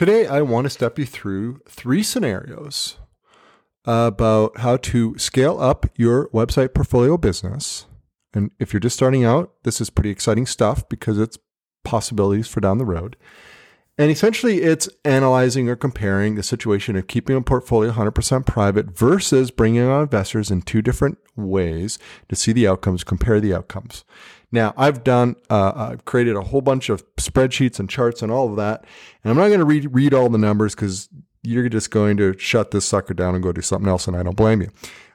Today, I want to step you through three scenarios about how to scale up your website portfolio business. And if you're just starting out, this is pretty exciting stuff because it's possibilities for down the road. And essentially, it's analyzing or comparing the situation of keeping a portfolio 100% private versus bringing on investors in two different ways to see the outcomes, compare the outcomes. Now, I've done, uh, I've created a whole bunch of spreadsheets and charts and all of that. And I'm not going to read, read all the numbers because you're just going to shut this sucker down and go do something else. And I don't blame you.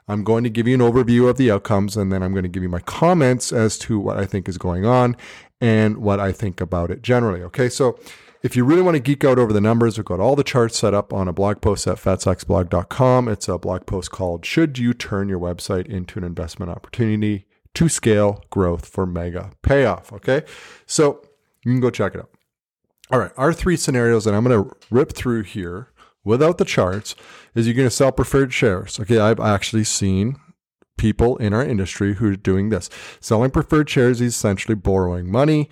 I'm going to give you an overview of the outcomes and then I'm going to give you my comments as to what I think is going on and what I think about it generally. Okay. So, if you really want to geek out over the numbers, we've got all the charts set up on a blog post at fatstacksblog.com. It's a blog post called Should You Turn Your Website into an Investment Opportunity to Scale Growth for Mega Payoff? Okay. So you can go check it out. All right. Our three scenarios that I'm going to rip through here without the charts is you're going to sell preferred shares. Okay. I've actually seen people in our industry who are doing this. Selling preferred shares is essentially borrowing money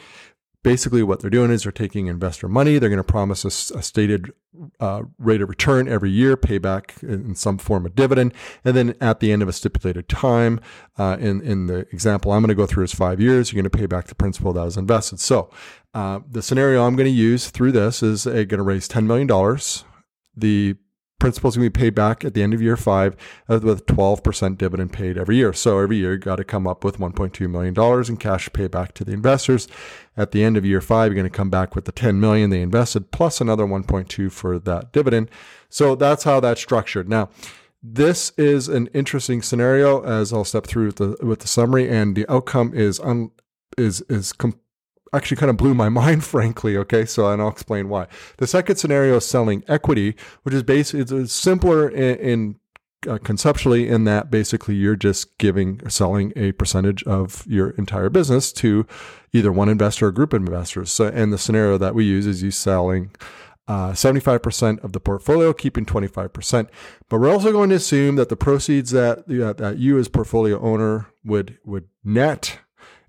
basically what they're doing is they're taking investor money. They're going to promise a, a stated uh, rate of return every year, payback in some form of dividend, and then at the end of a stipulated time, uh, in in the example I'm going to go through is five years. You're going to pay back the principal that was invested. So uh, the scenario I'm going to use through this is going to raise ten million dollars. The principal is going to be paid back at the end of year five uh, with 12% dividend paid every year. So every year you got to come up with $1.2 million in cash payback to the investors. At the end of year five, you're going to come back with the 10 million they invested plus another 1.2 for that dividend. So that's how that's structured. Now, this is an interesting scenario as I'll step through with the, with the summary and the outcome is un, is is actually kind of blew my mind, frankly. Okay, so and I'll explain why. The second scenario is selling equity, which is basically it's simpler in, in uh, conceptually in that basically you're just giving or selling a percentage of your entire business to either one investor or group of investors. So, and the scenario that we use is you selling. Uh, 75% of the portfolio, keeping 25%. But we're also going to assume that the proceeds that, that you as portfolio owner would, would net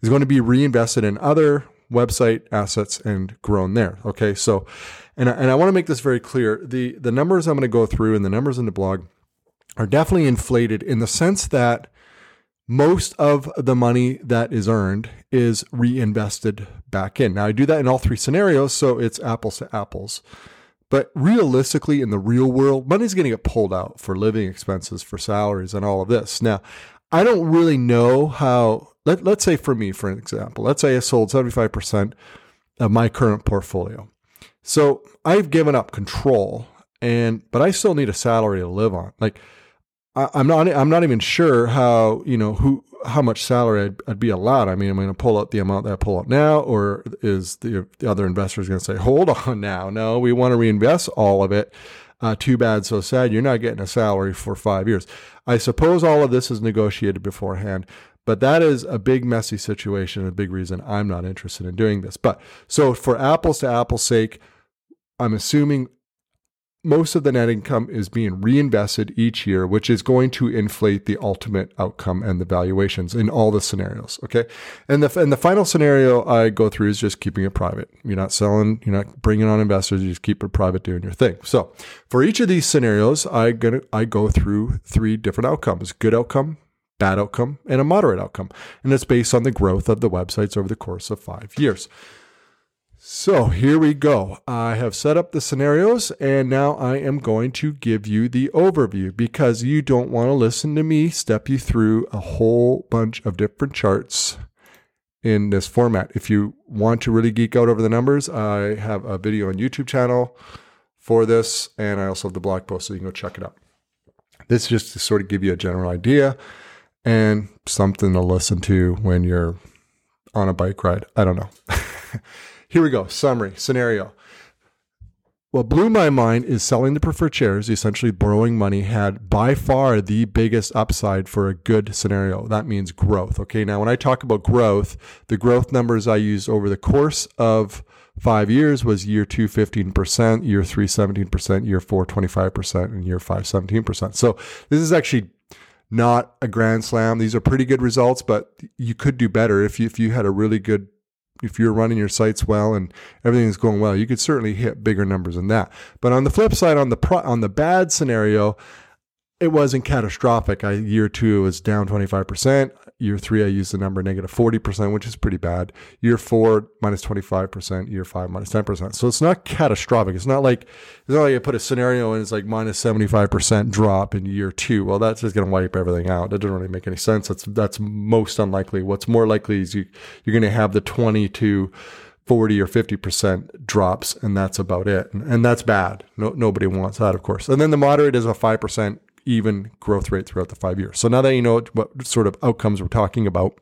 is going to be reinvested in other website assets and grown there. Okay. So, and I, and I want to make this very clear. The, the numbers I'm going to go through and the numbers in the blog are definitely inflated in the sense that most of the money that is earned is reinvested back in. Now, I do that in all three scenarios, so it's apples to apples. But realistically, in the real world, money's going to get pulled out for living expenses, for salaries, and all of this. Now, I don't really know how let, let's say for me, for example, let's say I sold 75% of my current portfolio. So I've given up control and, but I still need a salary to live on. Like I, am not, I'm not even sure how, you know, who, how much salary I'd, I'd be allowed. I mean, I'm going to pull out the amount that I pull out now, or is the, the other investors going to say, hold on now? No, we want to reinvest all of it. Uh, too bad, so sad. You're not getting a salary for five years. I suppose all of this is negotiated beforehand, but that is a big, messy situation, a big reason I'm not interested in doing this. But so for apples to apples sake, I'm assuming most of the net income is being reinvested each year, which is going to inflate the ultimate outcome and the valuations in all the scenarios. Okay. And the, and the final scenario I go through is just keeping it private. You're not selling, you're not bringing on investors. You just keep it private doing your thing. So for each of these scenarios, I gonna, I go through three different outcomes, good outcome, bad outcome, and a moderate outcome. And it's based on the growth of the websites over the course of five years. So here we go. I have set up the scenarios and now I am going to give you the overview because you don't want to listen to me step you through a whole bunch of different charts in this format. If you want to really geek out over the numbers, I have a video on YouTube channel for this and I also have the blog post so you can go check it out. This is just to sort of give you a general idea and something to listen to when you're on a bike ride. I don't know. Here we go. Summary scenario. What blew my mind is selling the preferred shares, essentially borrowing money, had by far the biggest upside for a good scenario. That means growth. Okay. Now, when I talk about growth, the growth numbers I used over the course of five years was year two, 15%, year three, 17%, year four, 25%, and year five, 17%. So this is actually not a grand slam. These are pretty good results, but you could do better if you, if you had a really good if you're running your sites well and everything's going well, you could certainly hit bigger numbers than that. But on the flip side, on the pro, on the bad scenario, it wasn't catastrophic. I, year two, it was down 25%. Year three, I used the number negative 40%, which is pretty bad. Year four, minus 25%. Year five, minus 10%. So it's not catastrophic. It's not like, it's not like I put a scenario and it's like minus 75% drop in year two. Well, that's just going to wipe everything out. That doesn't really make any sense. That's, that's most unlikely. What's more likely is you, you're going to have the 20 to 40 or 50% drops, and that's about it. And, and that's bad. No, nobody wants that, of course. And then the moderate is a 5% even growth rate throughout the five years. So now that you know what sort of outcomes we're talking about,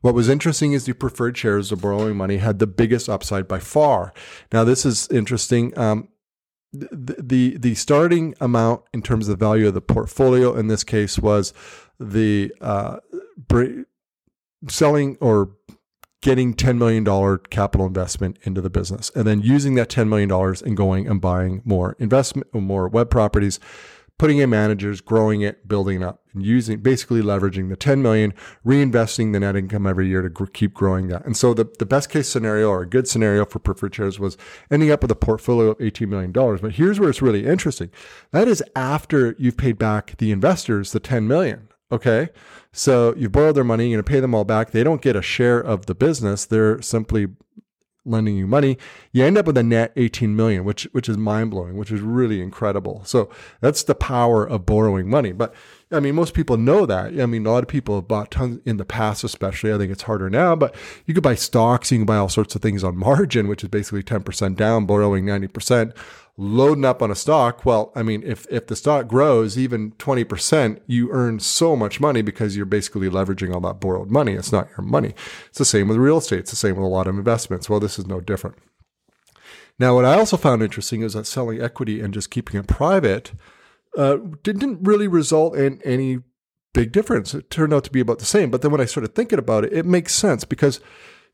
what was interesting is the preferred shares of borrowing money had the biggest upside by far. Now, this is interesting. Um, the, the the starting amount in terms of the value of the portfolio in this case was the uh, selling or getting $10 million capital investment into the business and then using that $10 million and going and buying more investment more web properties putting in managers, growing it, building up, and using basically leveraging the 10 million, reinvesting the net income every year to gr- keep growing that. And so the, the best case scenario or a good scenario for preferred shares was ending up with a portfolio of $18 million. But here's where it's really interesting. That is after you've paid back the investors the 10 million. Okay. So you've borrowed their money, you're going to pay them all back. They don't get a share of the business. They're simply lending you money, you end up with a net 18 million, which which is mind blowing, which is really incredible. So that's the power of borrowing money. But I mean, most people know that. I mean, a lot of people have bought tons in the past, especially. I think it's harder now, but you could buy stocks, you can buy all sorts of things on margin, which is basically 10% down, borrowing 90% loading up on a stock, well, I mean, if, if the stock grows even 20%, you earn so much money because you're basically leveraging all that borrowed money. It's not your money. It's the same with real estate. It's the same with a lot of investments. Well, this is no different. Now, what I also found interesting is that selling equity and just keeping it private uh, didn't really result in any big difference. It turned out to be about the same. But then when I started thinking about it, it makes sense because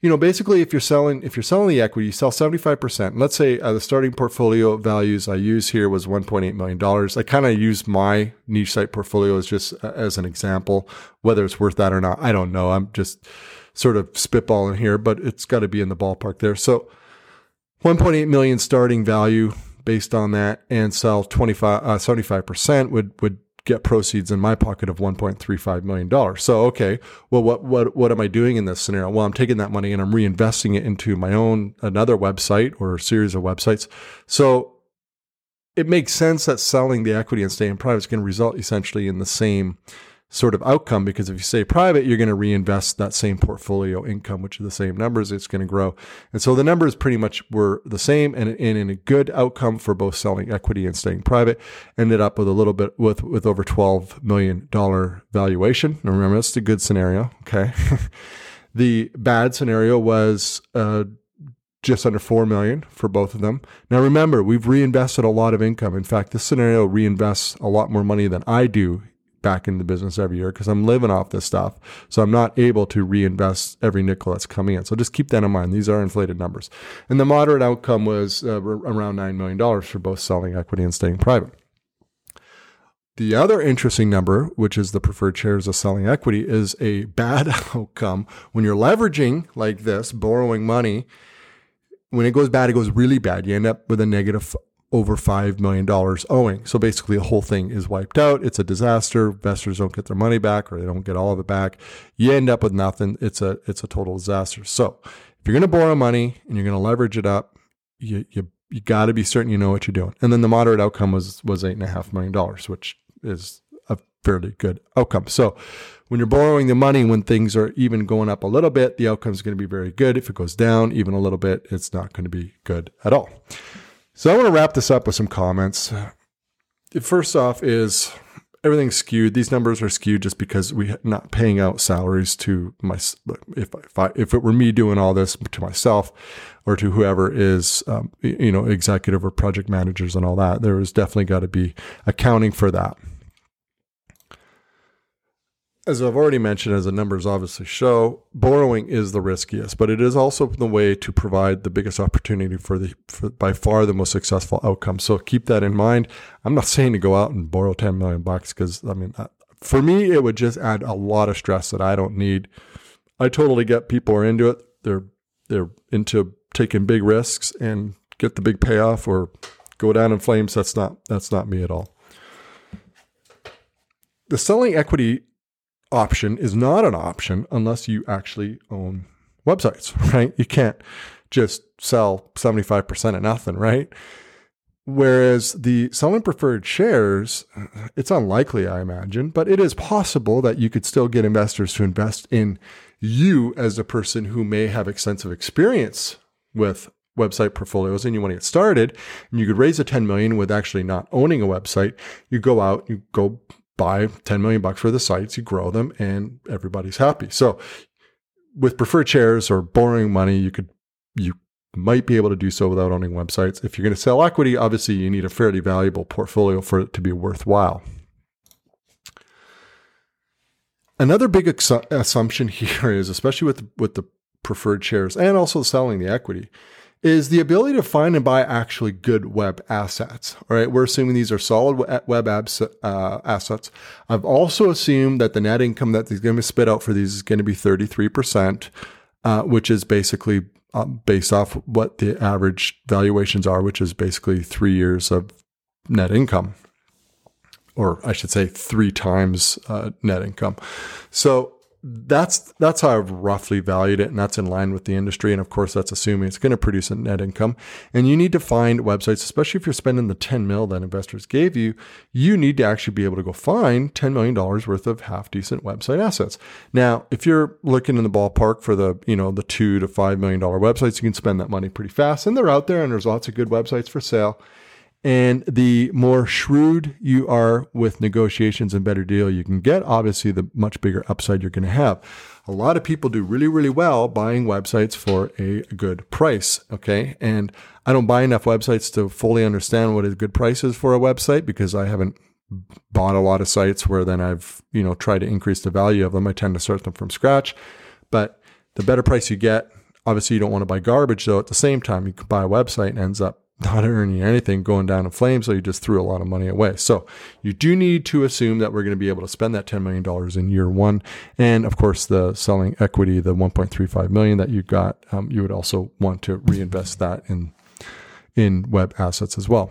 you know, basically, if you're selling if you're selling the equity, you sell seventy five percent. Let's say uh, the starting portfolio values I use here was one point eight million dollars. I kind of use my niche site portfolio as just uh, as an example. Whether it's worth that or not, I don't know. I'm just sort of spitballing here, but it's got to be in the ballpark there. So, one point eight million starting value based on that, and sell 25 uh, 75 percent would would get proceeds in my pocket of $1.35 million. So, okay, well, what, what, what am I doing in this scenario? Well, I'm taking that money and I'm reinvesting it into my own, another website or a series of websites. So it makes sense that selling the equity and staying private is going to result essentially in the same sort of outcome because if you stay private, you're going to reinvest that same portfolio income, which are the same numbers, it's going to grow. And so the numbers pretty much were the same and, and in a good outcome for both selling equity and staying private, ended up with a little bit with, with over $12 million valuation. Now remember, that's the good scenario. Okay. the bad scenario was, uh, just under 4 million for both of them. Now remember, we've reinvested a lot of income. In fact, this scenario reinvests a lot more money than I do back into the business every year because I'm living off this stuff. So I'm not able to reinvest every nickel that's coming in. So just keep that in mind. These are inflated numbers. And the moderate outcome was uh, around $9 million for both selling equity and staying private. The other interesting number, which is the preferred shares of selling equity, is a bad outcome when you're leveraging like this, borrowing money. When it goes bad, it goes really bad. You end up with a negative over $5 million owing. So basically, the whole thing is wiped out. It's a disaster. Investors don't get their money back or they don't get all of it back. You end up with nothing. It's a, it's a total disaster. So if you're going to borrow money and you're going to leverage it up, you, you, you got to be certain you know what you're doing. And then the moderate outcome was, was $8.5 million, which is a fairly good outcome. So when you're borrowing the money, when things are even going up a little bit, the outcome is going to be very good. If it goes down even a little bit, it's not going to be good at all. So I want to wrap this up with some comments. First off, is everything's skewed. These numbers are skewed just because we're not paying out salaries to my. If if, I, if it were me doing all this to myself, or to whoever is um, you know executive or project managers and all that, there is definitely got to be accounting for that as I've already mentioned, as the numbers obviously show, borrowing is the riskiest, but it is also the way to provide the biggest opportunity for the for by far the most successful outcome. So keep that in mind. I'm not saying to go out and borrow 10 million bucks because I mean, uh, for me, it would just add a lot of stress that I don't need. I totally get people are into it. they're they're into taking big risks and get the big payoff or go down in flames. That's not that's not me at all. The selling equity option is not an option unless you actually own websites, right? You can't just sell 75% of nothing, right? Whereas the selling preferred shares, uh, it's unlikely, I imagine, but it is possible that you could still get investors to invest in you as a person who may have extensive experience with website portfolios and you want to get started and you could raise a 10 million with actually not owning a website you go out you go buy 10 million bucks for the sites you grow them and everybody's happy. So with preferred shares or borrowing money you could you might be able to do so without owning websites. If you're going to sell equity obviously you need a fairly valuable portfolio for it to be worthwhile. Another big ex- assumption here is especially with with the preferred shares and also selling the equity is the ability to find and buy actually good web assets. All right, we're assuming these are solid web abs, uh, assets. I've also assumed that the net income that is going to be spit out for these is going to be 33%, uh, which is basically um, based off what the average valuations are, which is basically three years of net income, or I should say three times uh, net income. So that's that's how I've roughly valued it, and that's in line with the industry. And of course, that's assuming it's going to produce a net income. And you need to find websites, especially if you're spending the 10 mil that investors gave you. You need to actually be able to go find 10 million dollars worth of half decent website assets. Now, if you're looking in the ballpark for the you know the two to five million dollar websites, you can spend that money pretty fast, and they're out there, and there's lots of good websites for sale. And the more shrewd you are with negotiations and better deal you can get, obviously, the much bigger upside you're going to have. A lot of people do really, really well buying websites for a good price. Okay. And I don't buy enough websites to fully understand what a good price is for a website because I haven't bought a lot of sites where then I've, you know, tried to increase the value of them. I tend to start them from scratch. But the better price you get, obviously you don't want to buy garbage though. At the same time, you can buy a website and ends up not earning anything going down in flames, so you just threw a lot of money away. So you do need to assume that we're going to be able to spend that $10 million in year one. And of course, the selling equity, the 1.35 million that you got, um, you would also want to reinvest that in, in web assets as well.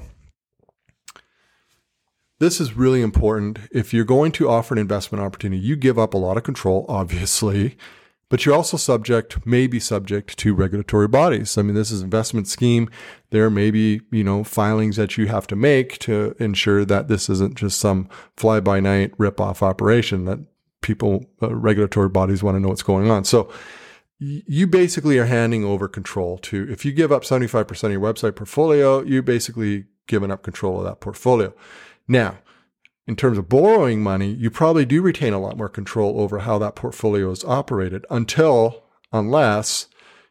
This is really important. If you're going to offer an investment opportunity, you give up a lot of control, obviously, but you're also subject, may be subject to regulatory bodies. I mean, this is investment scheme. There may be, you know, filings that you have to make to ensure that this isn't just some fly by night rip off operation that people, uh, regulatory bodies want to know what's going on. So you basically are handing over control to, if you give up 75% of your website portfolio, you basically given up control of that portfolio. Now, in terms of borrowing money, you probably do retain a lot more control over how that portfolio is operated until, unless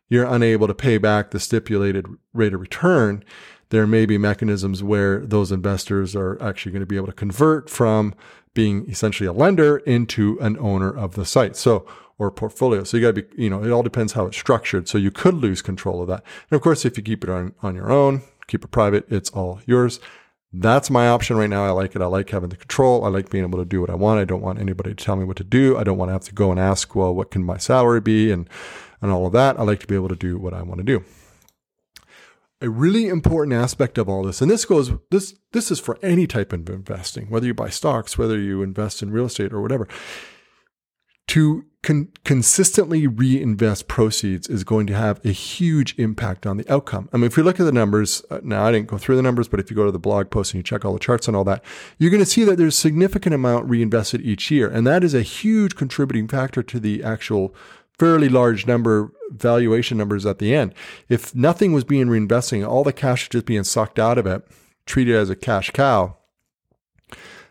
you're unable to pay back the stipulated rate of return. There may be mechanisms where those investors are actually going to be able to convert from being essentially a lender into an owner of the site. So, or portfolio. So you got to be, you know, it all depends how it's structured. So you could lose control of that. And of course, if you keep it on, on your own, keep it private, it's all yours. That's my option right now. I like it. I like having the control. I like being able to do what I want. I don't want anybody to tell me what to do. I don't want to have to go and ask, well, what can my salary be and and all of that. I like to be able to do what I want to do. A really important aspect of all this, and this goes this this is for any type of investing, whether you buy stocks, whether you invest in real estate or whatever. To con- consistently reinvest proceeds is going to have a huge impact on the outcome. I mean, if you look at the numbers, uh, now I didn't go through the numbers, but if you go to the blog post and you check all the charts and all that, you're going to see that there's a significant amount reinvested each year. And that is a huge contributing factor to the actual fairly large number valuation numbers at the end. If nothing was being reinvesting, all the cash just being sucked out of it, treated as a cash cow,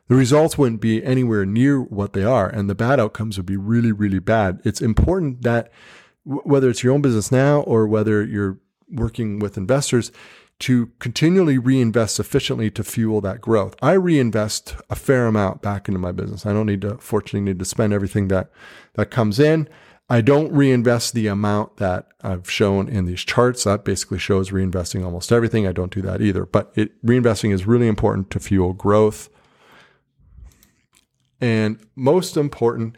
the results wouldn't be anywhere near what they are, and the bad outcomes would be really, really bad. It's important that w- whether it's your own business now or whether you're working with investors, to continually reinvest sufficiently to fuel that growth. I reinvest a fair amount back into my business. I don't need to, fortunately, need to spend everything that that comes in. I don't reinvest the amount that I've shown in these charts. That basically shows reinvesting almost everything. I don't do that either. But it, reinvesting is really important to fuel growth. And most important,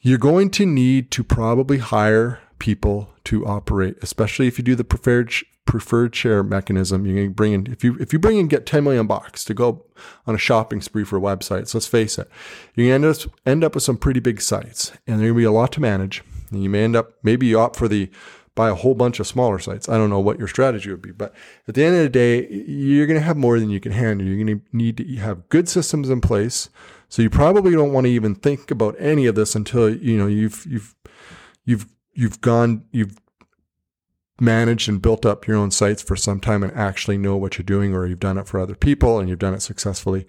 you're going to need to probably hire people to operate, especially if you do the preferred preferred share mechanism. You can bring in if you if you bring in get 10 million bucks to go on a shopping spree for websites. Let's face it, you're end up end up with some pretty big sites, and there's gonna be a lot to manage. And you may end up maybe you opt for the buy a whole bunch of smaller sites. I don't know what your strategy would be, but at the end of the day, you're going to have more than you can handle. You're going to need to have good systems in place. So you probably don't want to even think about any of this until you know you've you've you've you've gone you've managed and built up your own sites for some time and actually know what you're doing or you've done it for other people and you've done it successfully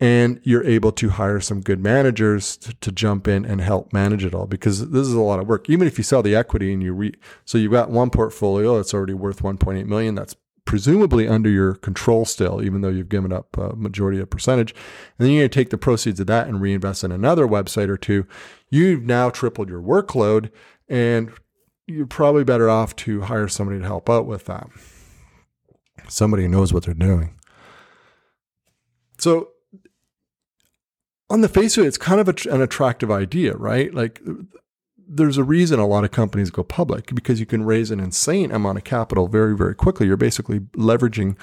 and you're able to hire some good managers to, to, jump in and help manage it all because this is a lot of work. Even if you sell the equity and you re so you've got one portfolio that's already worth 1.8 million that's presumably under your control still even though you've given up a majority of percentage and then you're going to take the proceeds of that and reinvest in another website or two. You've now tripled your workload and you're probably better off to hire somebody to help out with that. Somebody who knows what they're doing. So on the face of it, it's kind of a, an attractive idea, right? Like there's a reason a lot of companies go public because you can raise an insane amount of capital very, very quickly. You're basically leveraging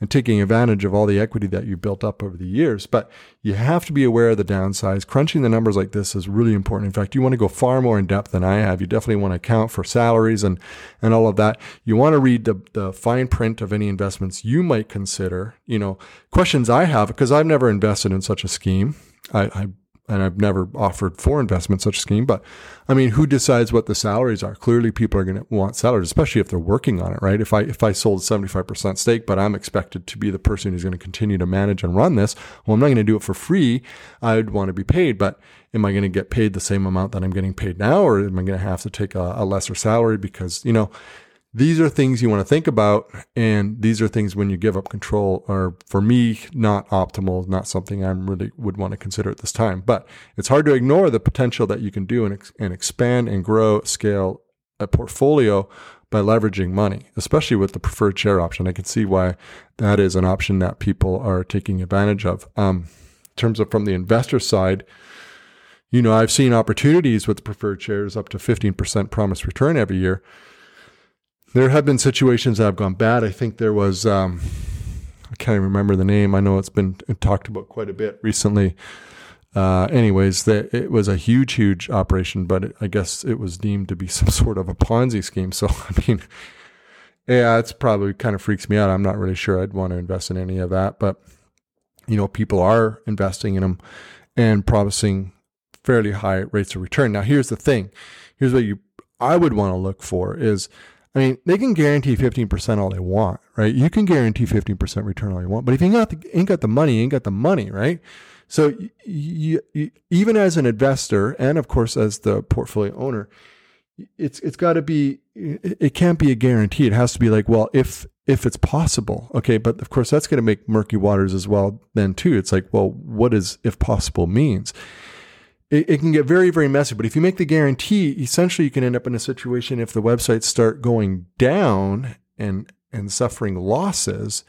and taking advantage of all the equity that you built up over the years. But you have to be aware of the downsides. Crunching the numbers like this is really important. In fact, you want to go far more in depth than I have. You definitely want to account for salaries and, and all of that. You want to read the, the fine print of any investments you might consider. You know, questions I have because I've never invested in such a scheme. I, I and I've never offered for investment such a scheme, but I mean, who decides what the salaries are? Clearly, people are going to want salaries, especially if they're working on it, right? If I if I sold seventy five percent stake, but I'm expected to be the person who's going to continue to manage and run this, well, I'm not going to do it for free. I'd want to be paid, but am I going to get paid the same amount that I'm getting paid now, or am I going to have to take a, a lesser salary because you know? These are things you want to think about and these are things when you give up control are for me not optimal not something i really would want to consider at this time. But it's hard to ignore the potential that you can do and, and expand and grow scale a portfolio by leveraging money especially with the preferred share option. I can see why that is an option that people are taking advantage of. Um, in terms of from the investor side you know i've seen opportunities with preferred shares up to 15% promised return every year there have been situations that have gone bad. I think there was, um, I can't even remember the name. I know it's been talked about quite a bit recently. Uh, anyways, that it was a huge, huge operation, but it, I guess it was deemed to be some sort of a Ponzi scheme. So, I mean, yeah, it's probably kind of freaks me out. I'm not really sure I'd want to invest in any of that, but you know, people are investing in them and promising fairly high rates of return. Now, here's the thing. Here's what you I would want to look for is I mean, they can guarantee 15% all they want, right? You can guarantee 15% return all you want, but if you ain't got the, ain't got the money, you ain't got the money, right? So you, you, even as an investor and of course as the portfolio owner, it's it's got to be it can't be a guarantee. It has to be like, well, if if it's possible, okay. But of course, that's going to make murky waters as well. Then too, it's like, well, what does if possible means? It, it, can get very, very messy. But if you make the guarantee, essentially you can end up in a situation if the websites start going down and and suffering losses,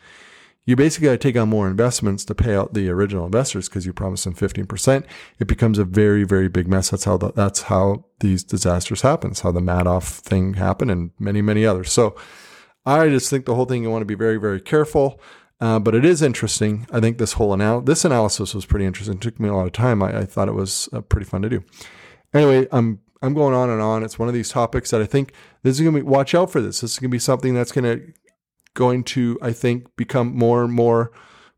you basically got to take on more investments to pay out the original investors because you promised them 15%. It becomes a very, very big mess. That's how the, that's how these disasters happen. It's how the Madoff thing happened and many, many others. So I just think the whole thing, you want to be very, very careful. Uh, but it is interesting. I think this whole anal- this analysis was pretty interesting. It took me a lot of time. I, I thought it was uh, pretty fun to do. Anyway, I'm I'm going on and on. It's one of these topics that I think this is going to be. Watch out for this. This is going to be something that's going to going to I think become more and more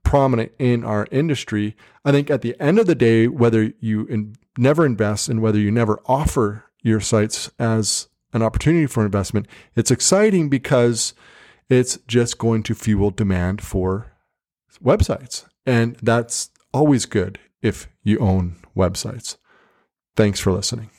prominent in our industry. I think at the end of the day, whether you in, never invest and whether you never offer your sites as an opportunity for investment, it's exciting because it's just going to fuel demand for websites. And that's always good if you own websites. Thanks for listening.